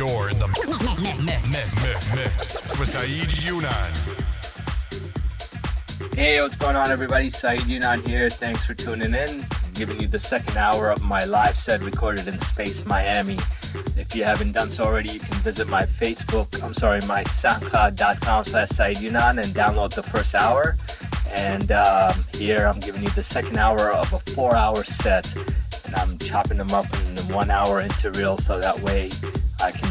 You're in the mix with Saeed Younan. Hey, what's going on, everybody? Saeed Younan here. Thanks for tuning in. I'm giving you the second hour of my live set recorded in Space Miami. If you haven't done so already, you can visit my Facebook, I'm sorry, my SoundCloud.com slash Saeed Younan and download the first hour. And um, here I'm giving you the second hour of a four hour set. And I'm chopping them up in one hour into real so that way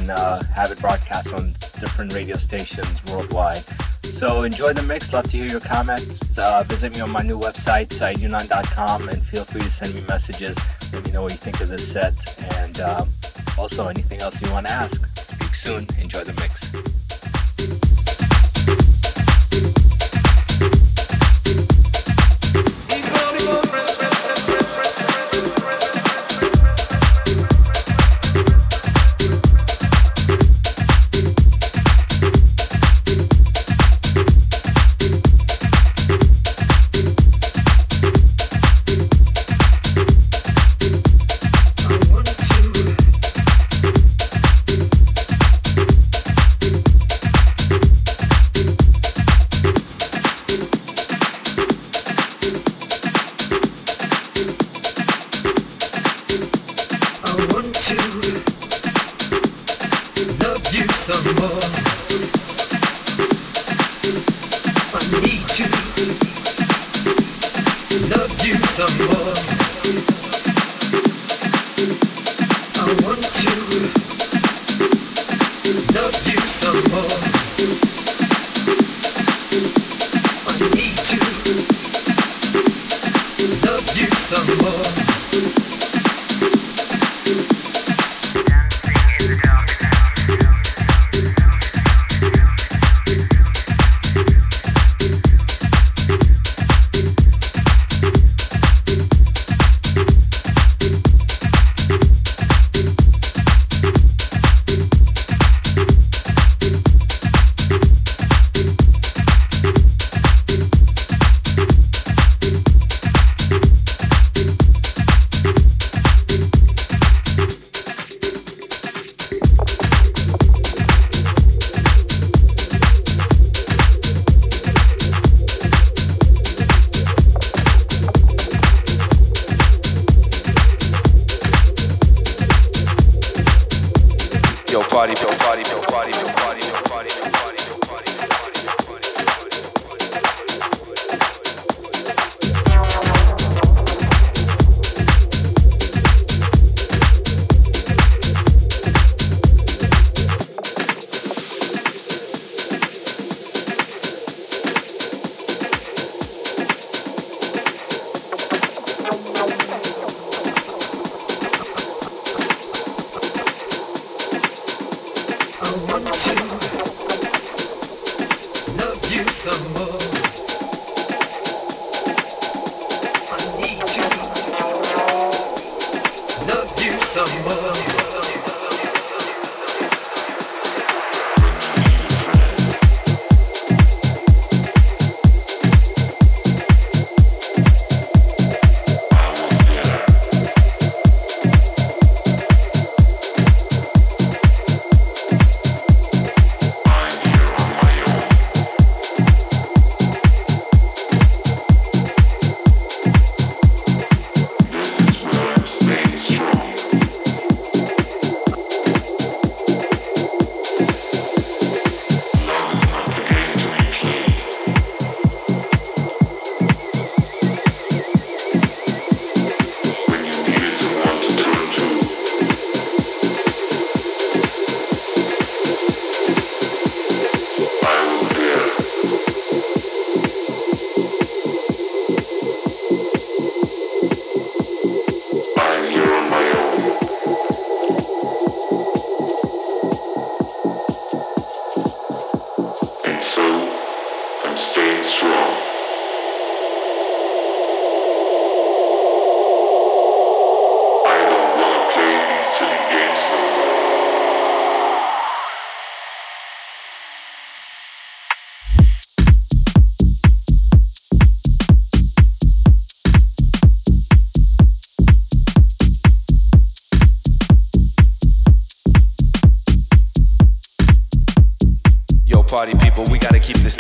Uh, have it broadcast on different radio stations worldwide. So enjoy the mix. Love to hear your comments. Uh, visit me on my new website, saeedyounan.com, and feel free to send me messages. Let me know what you think of this set, and uh, also anything else you want to ask. Speak soon. Enjoy the mix.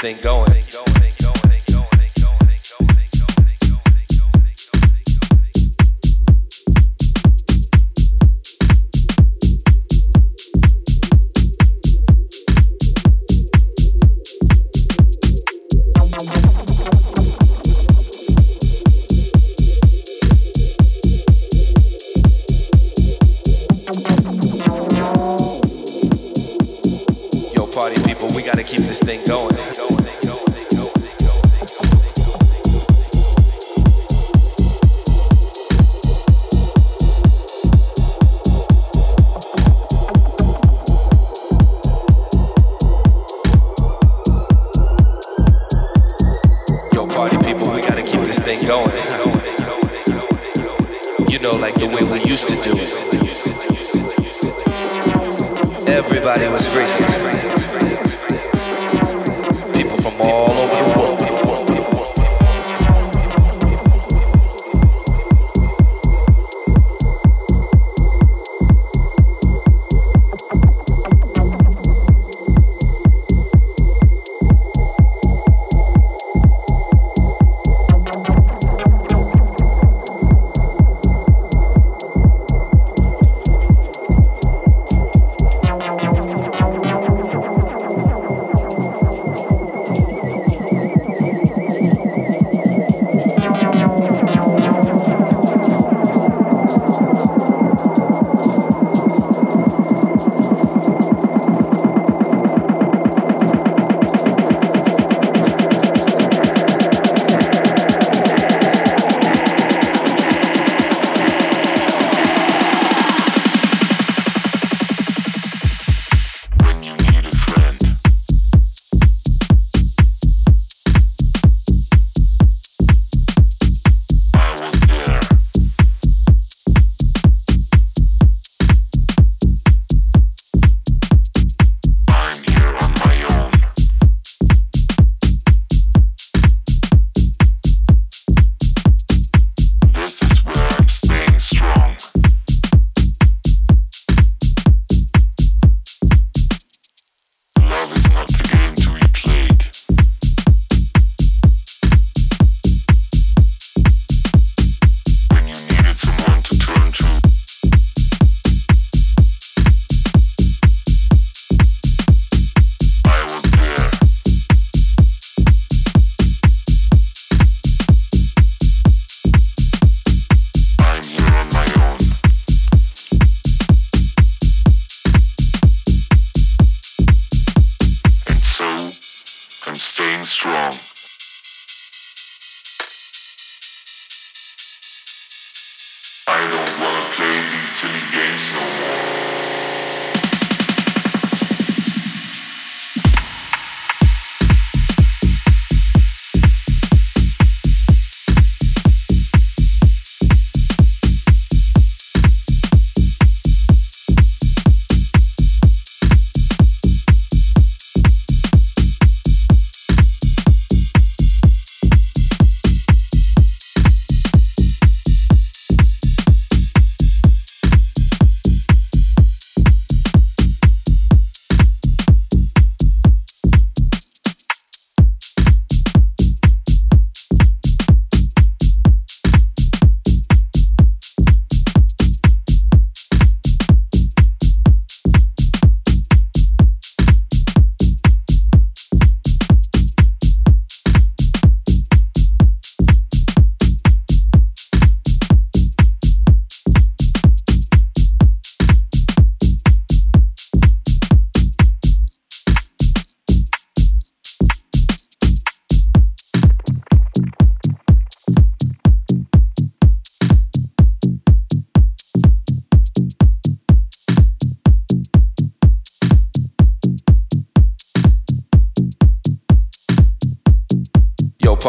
Thing going.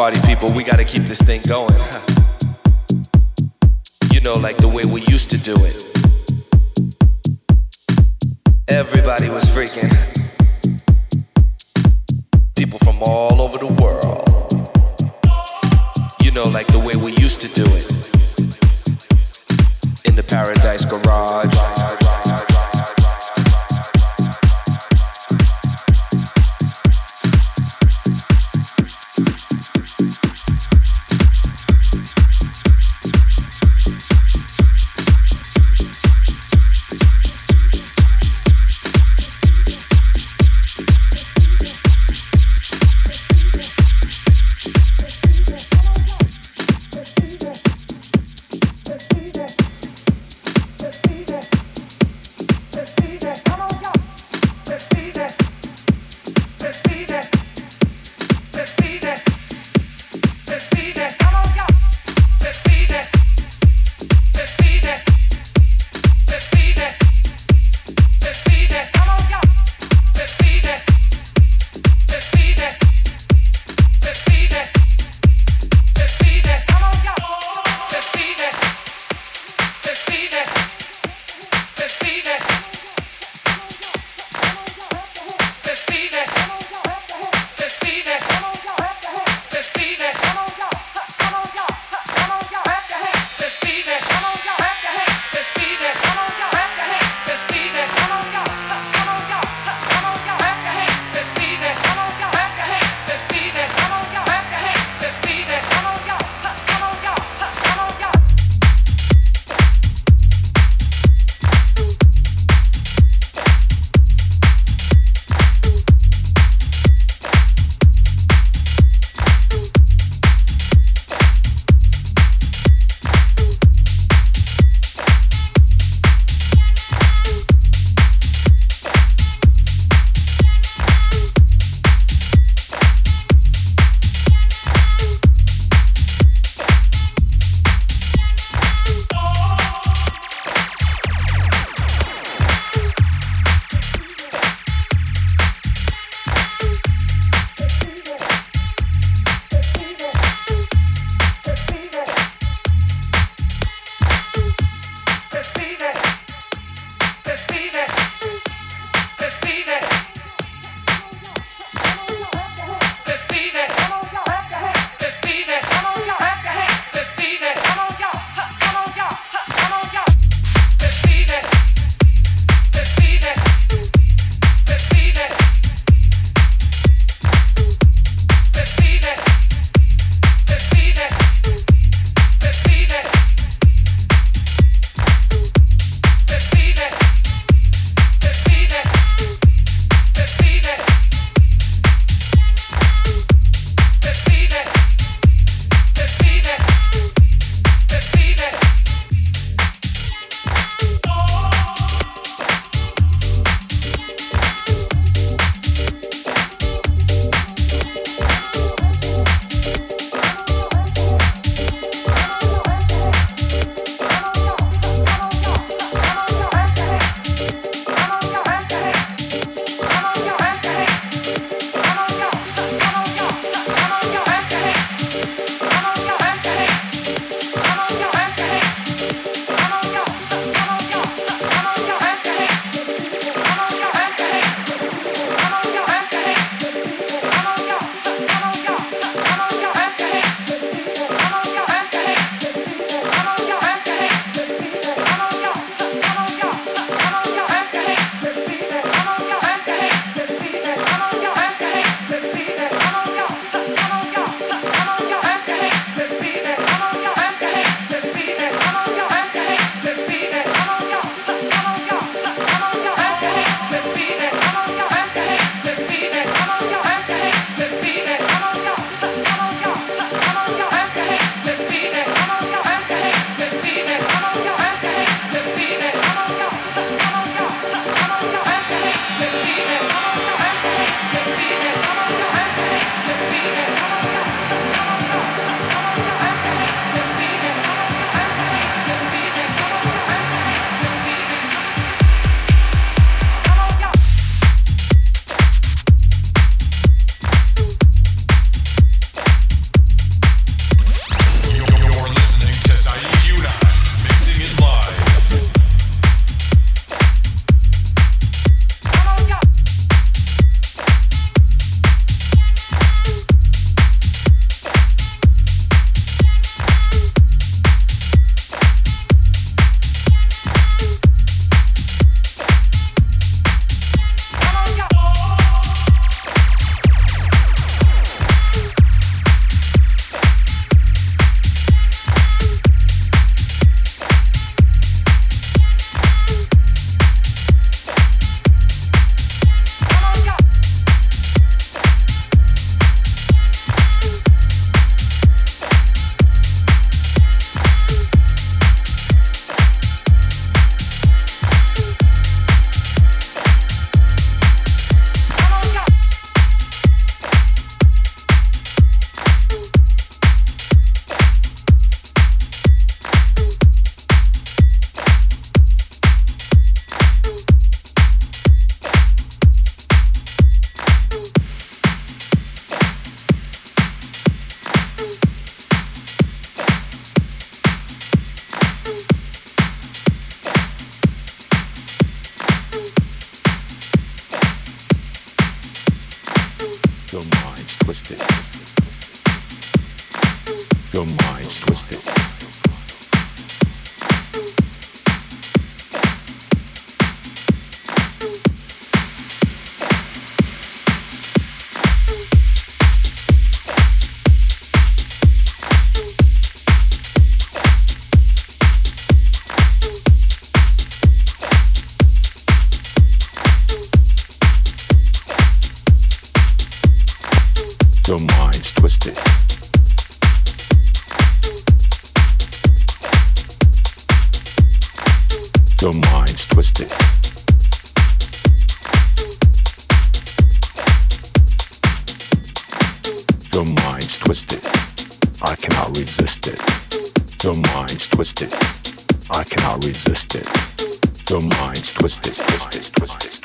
Party people, we gotta keep this thing going. You know, like the way we used to do it. Everybody was freaking. People from all over the world. You know, like the way we used to do it. cannot resist it. Your mind's twisted. I cannot resist it. Your mind's twisted, twisted, twisted.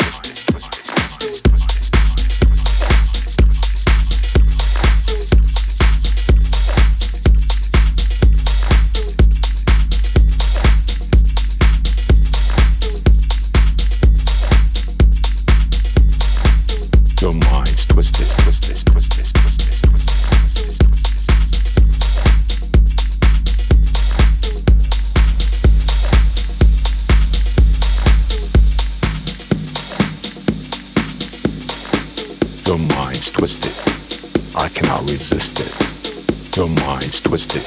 resist it. Your mind's twisted.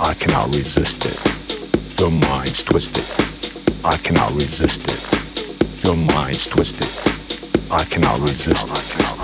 I cannot resist it. Your mind's twisted. I cannot resist it. Your mind's twisted. I cannot resist it.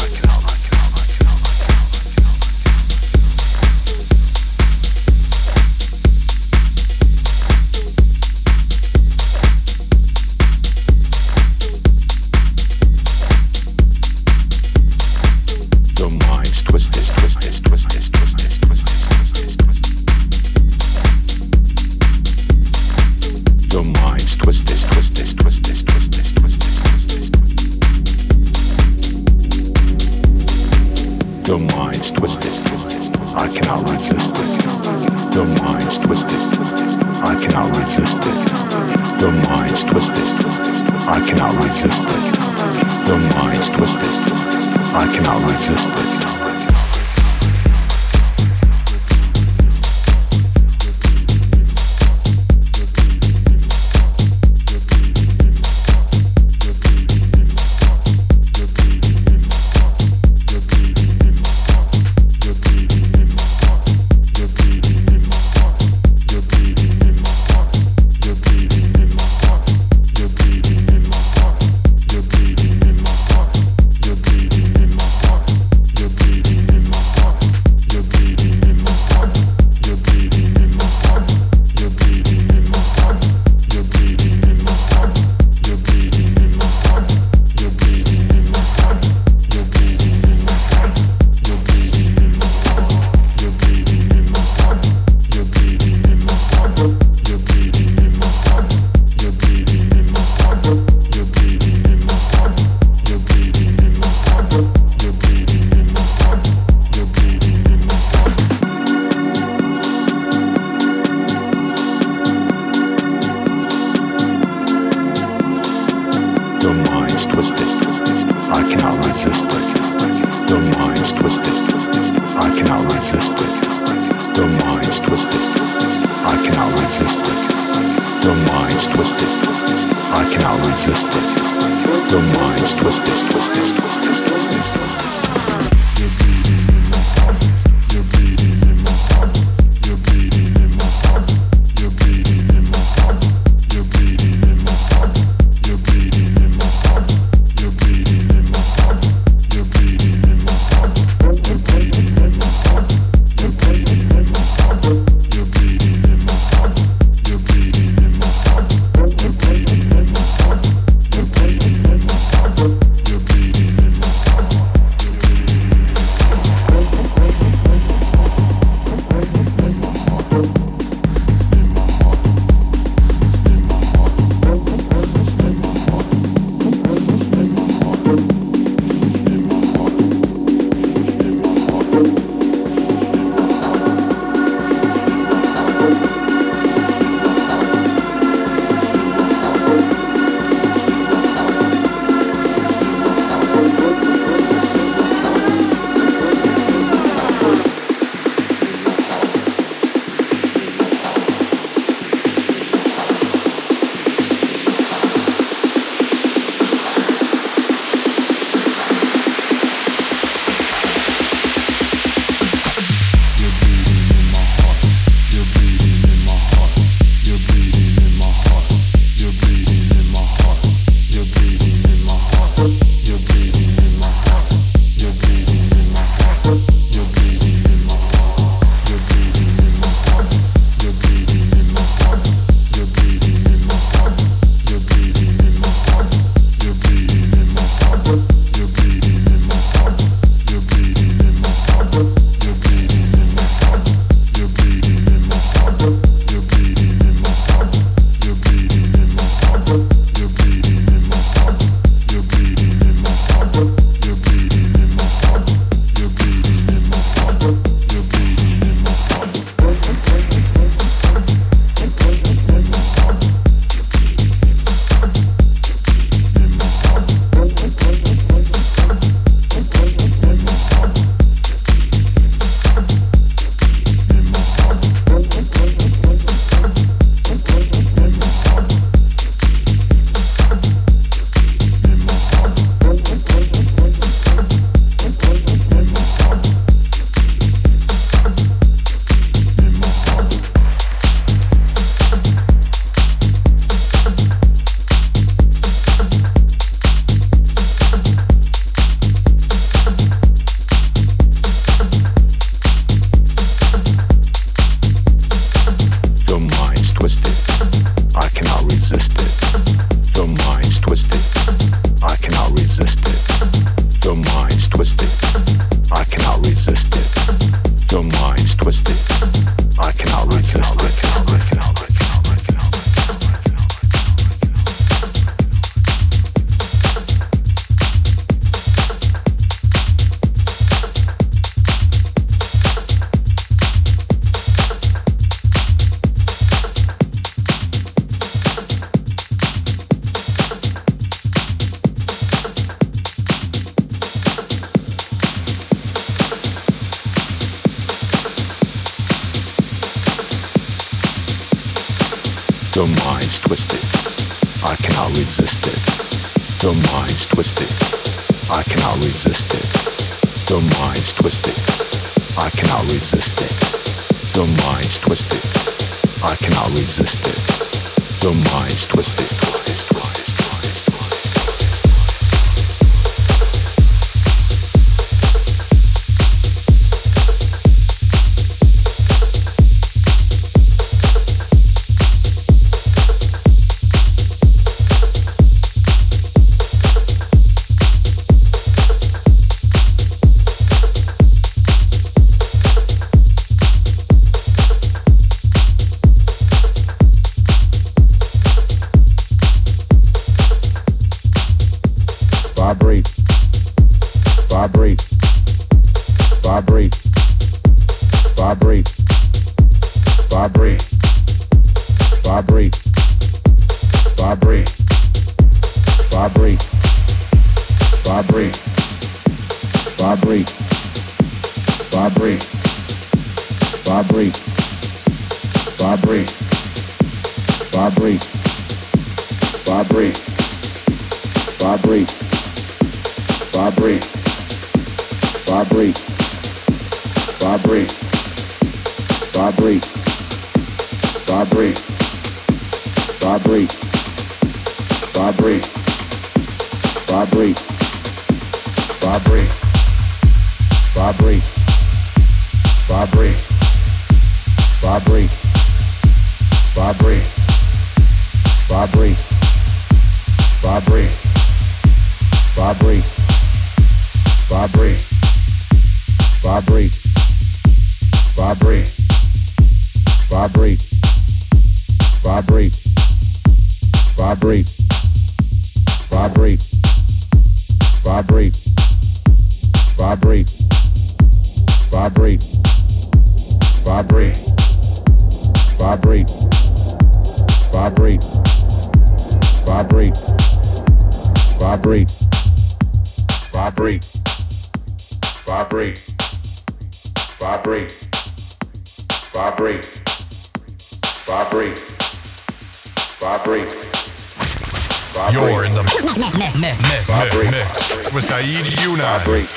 Vibrate. Mix with Saeed Younan. Vibrate.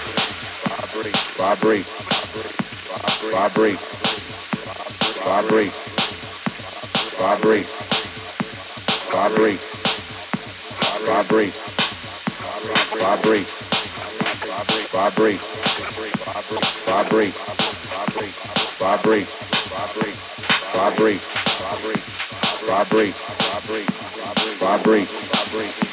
Vibrate. Vibrate. Vibrate. Vibrate. Vibrate. Vibrate. Vibrate. Vibrate. Vibrate. Vibrate. Vibrate. Vibrate. Vibrate. Vibrate. Vibrate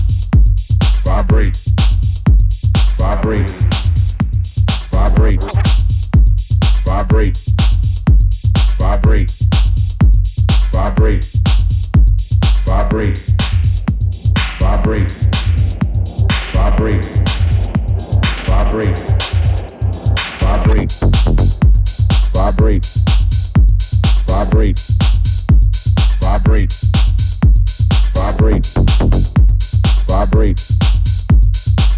Vibrate. Vibrate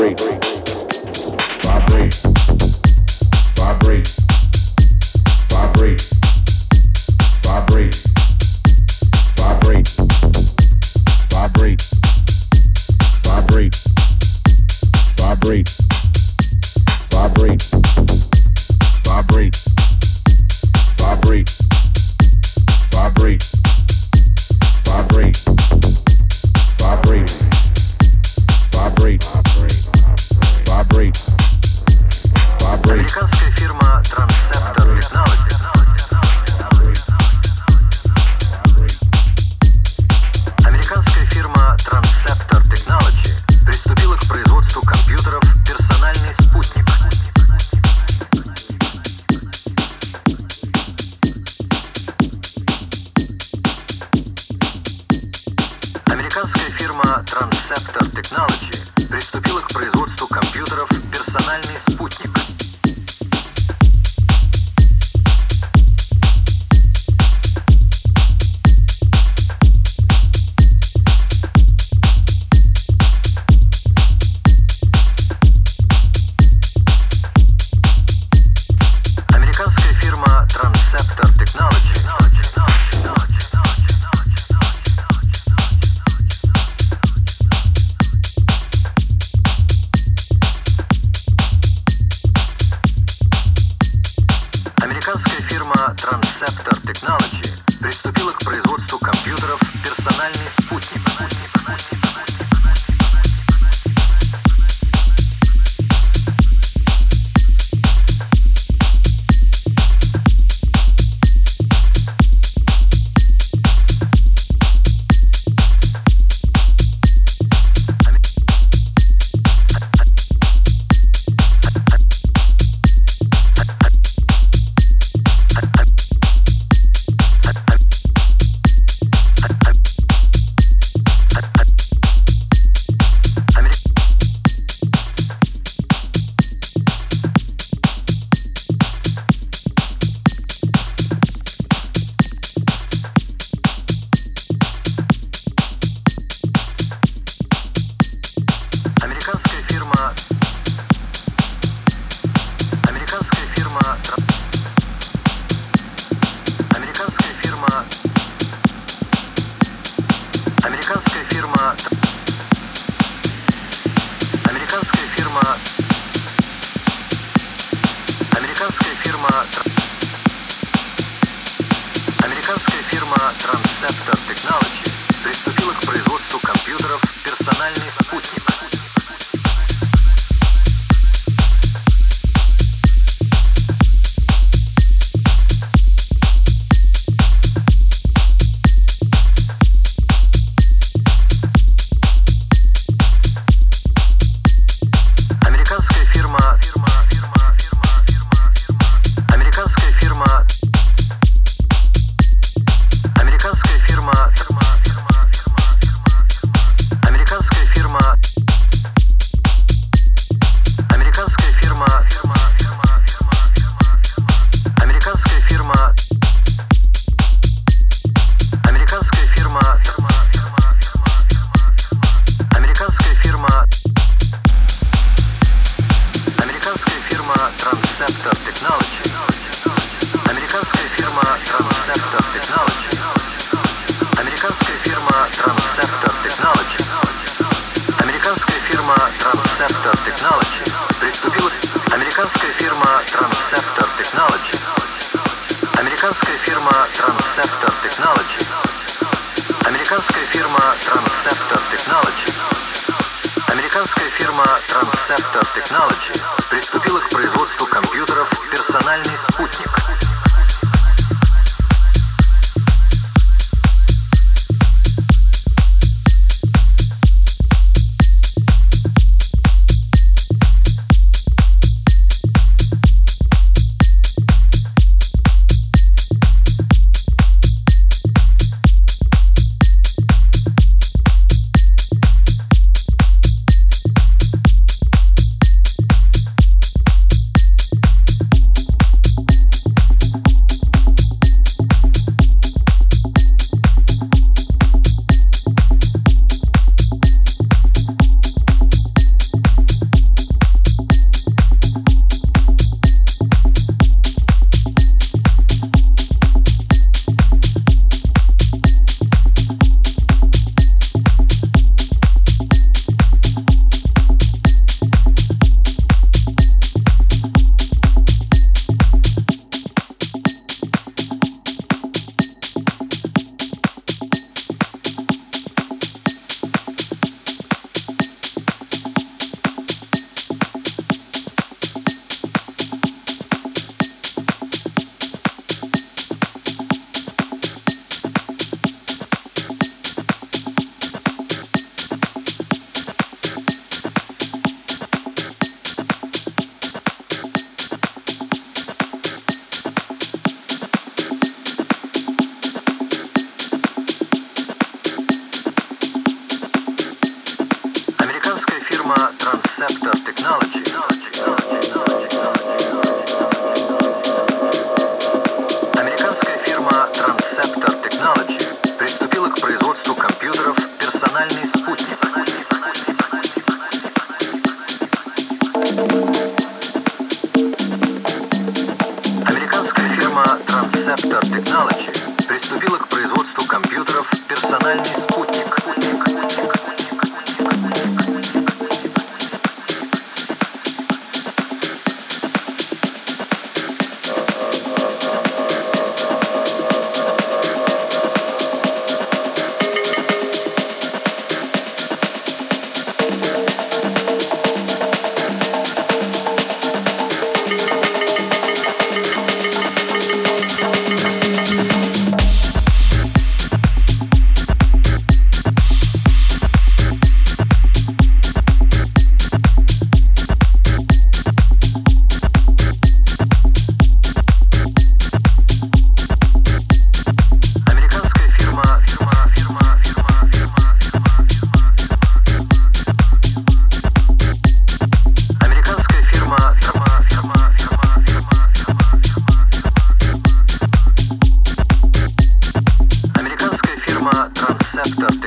Freaks.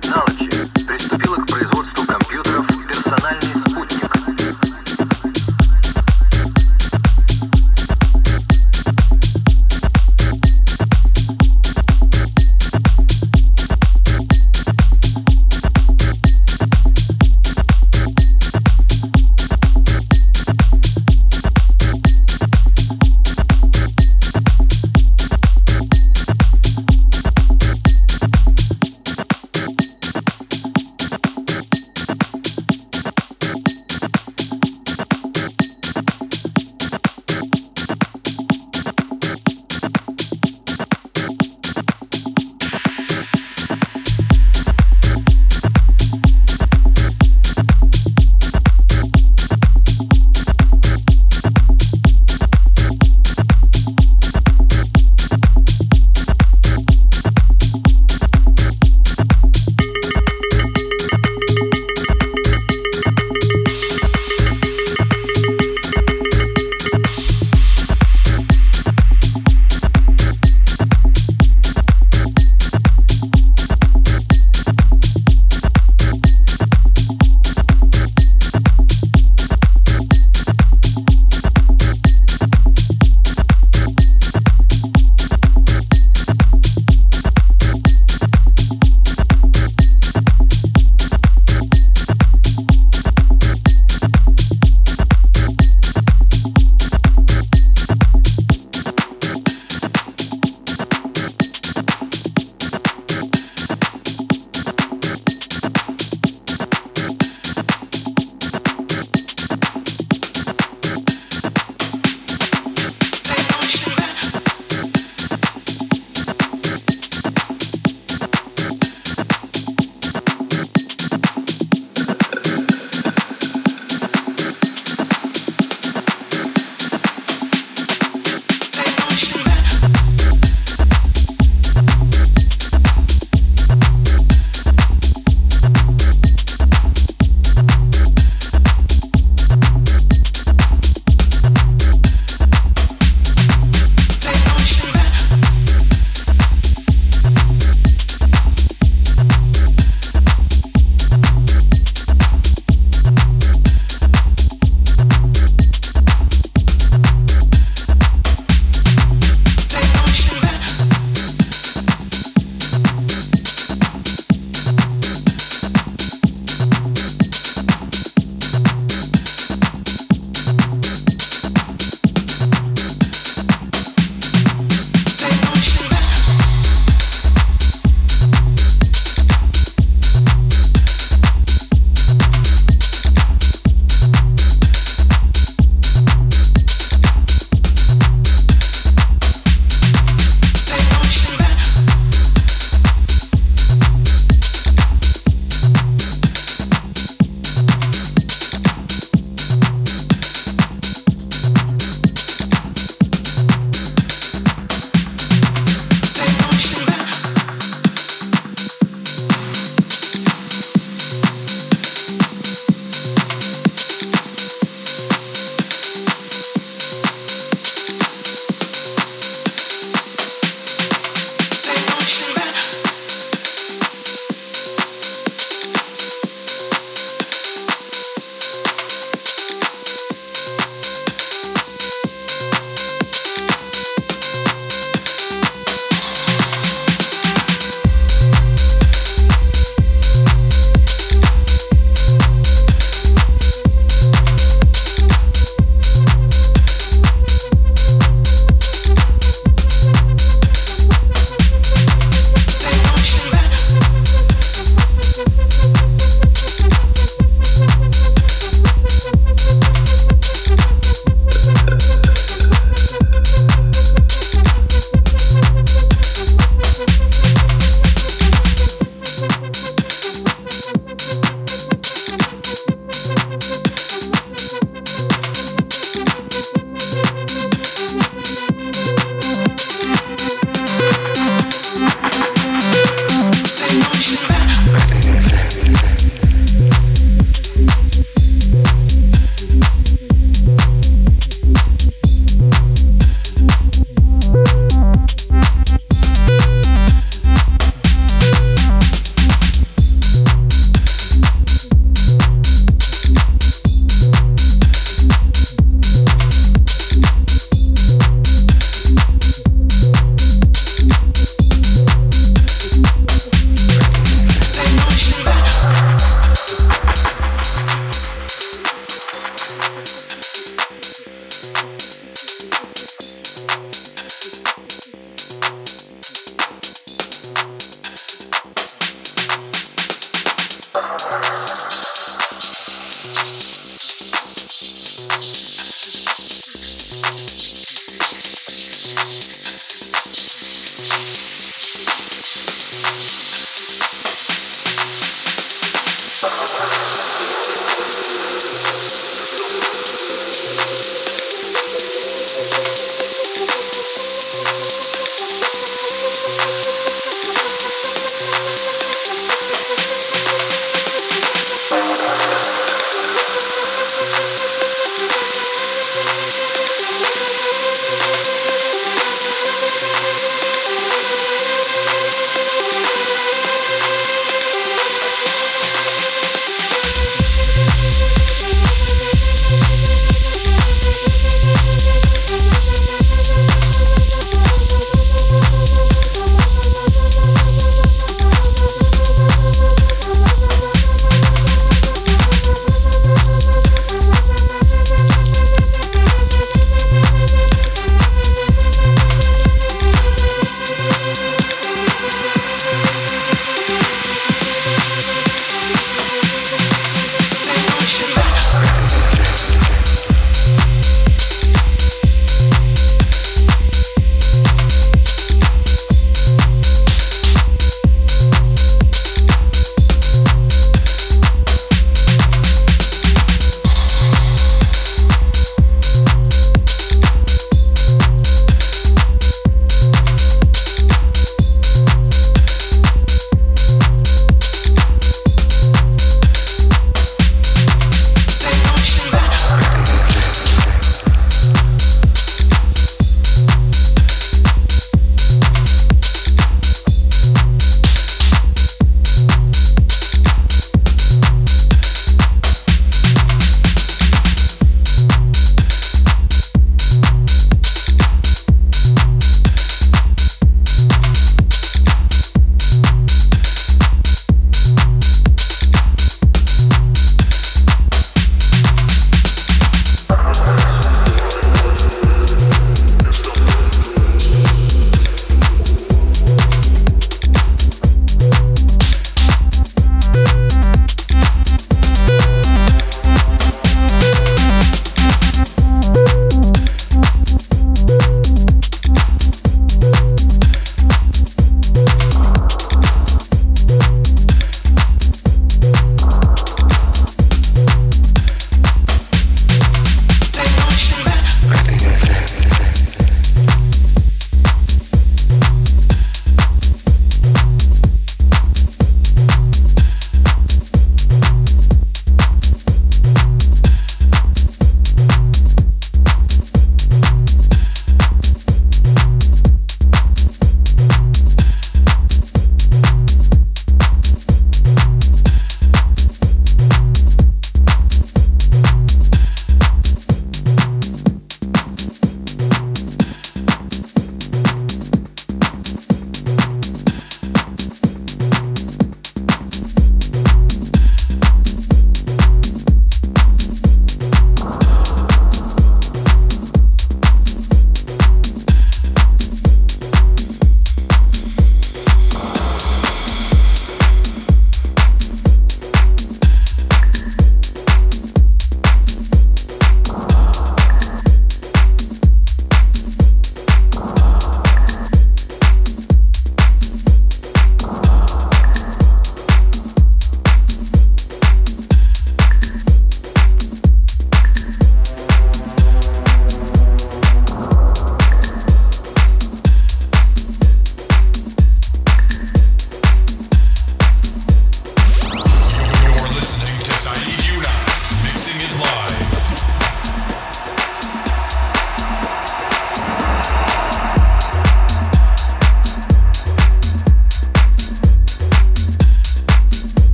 technology.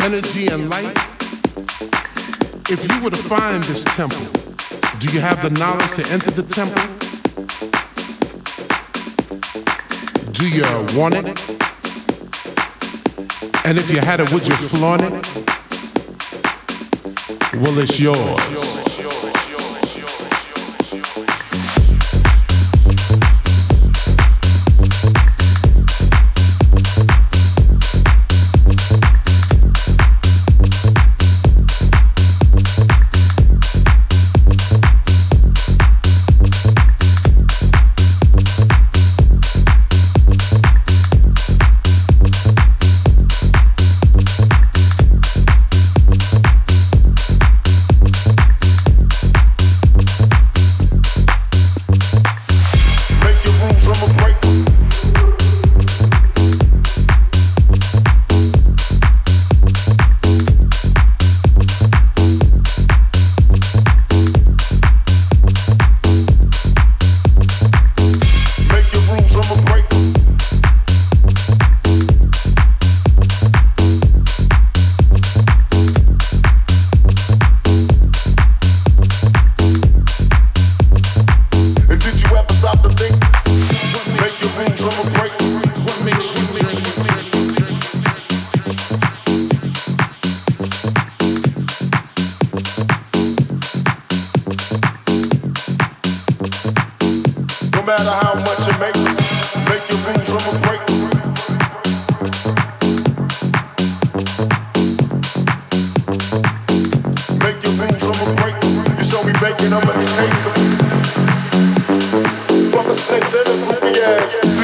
Energy, and light. If you were to find this temple, do you have the knowledge to enter the temple? Do you want it? And if you had it, would you flaunt it? Well, it's yours. Yes.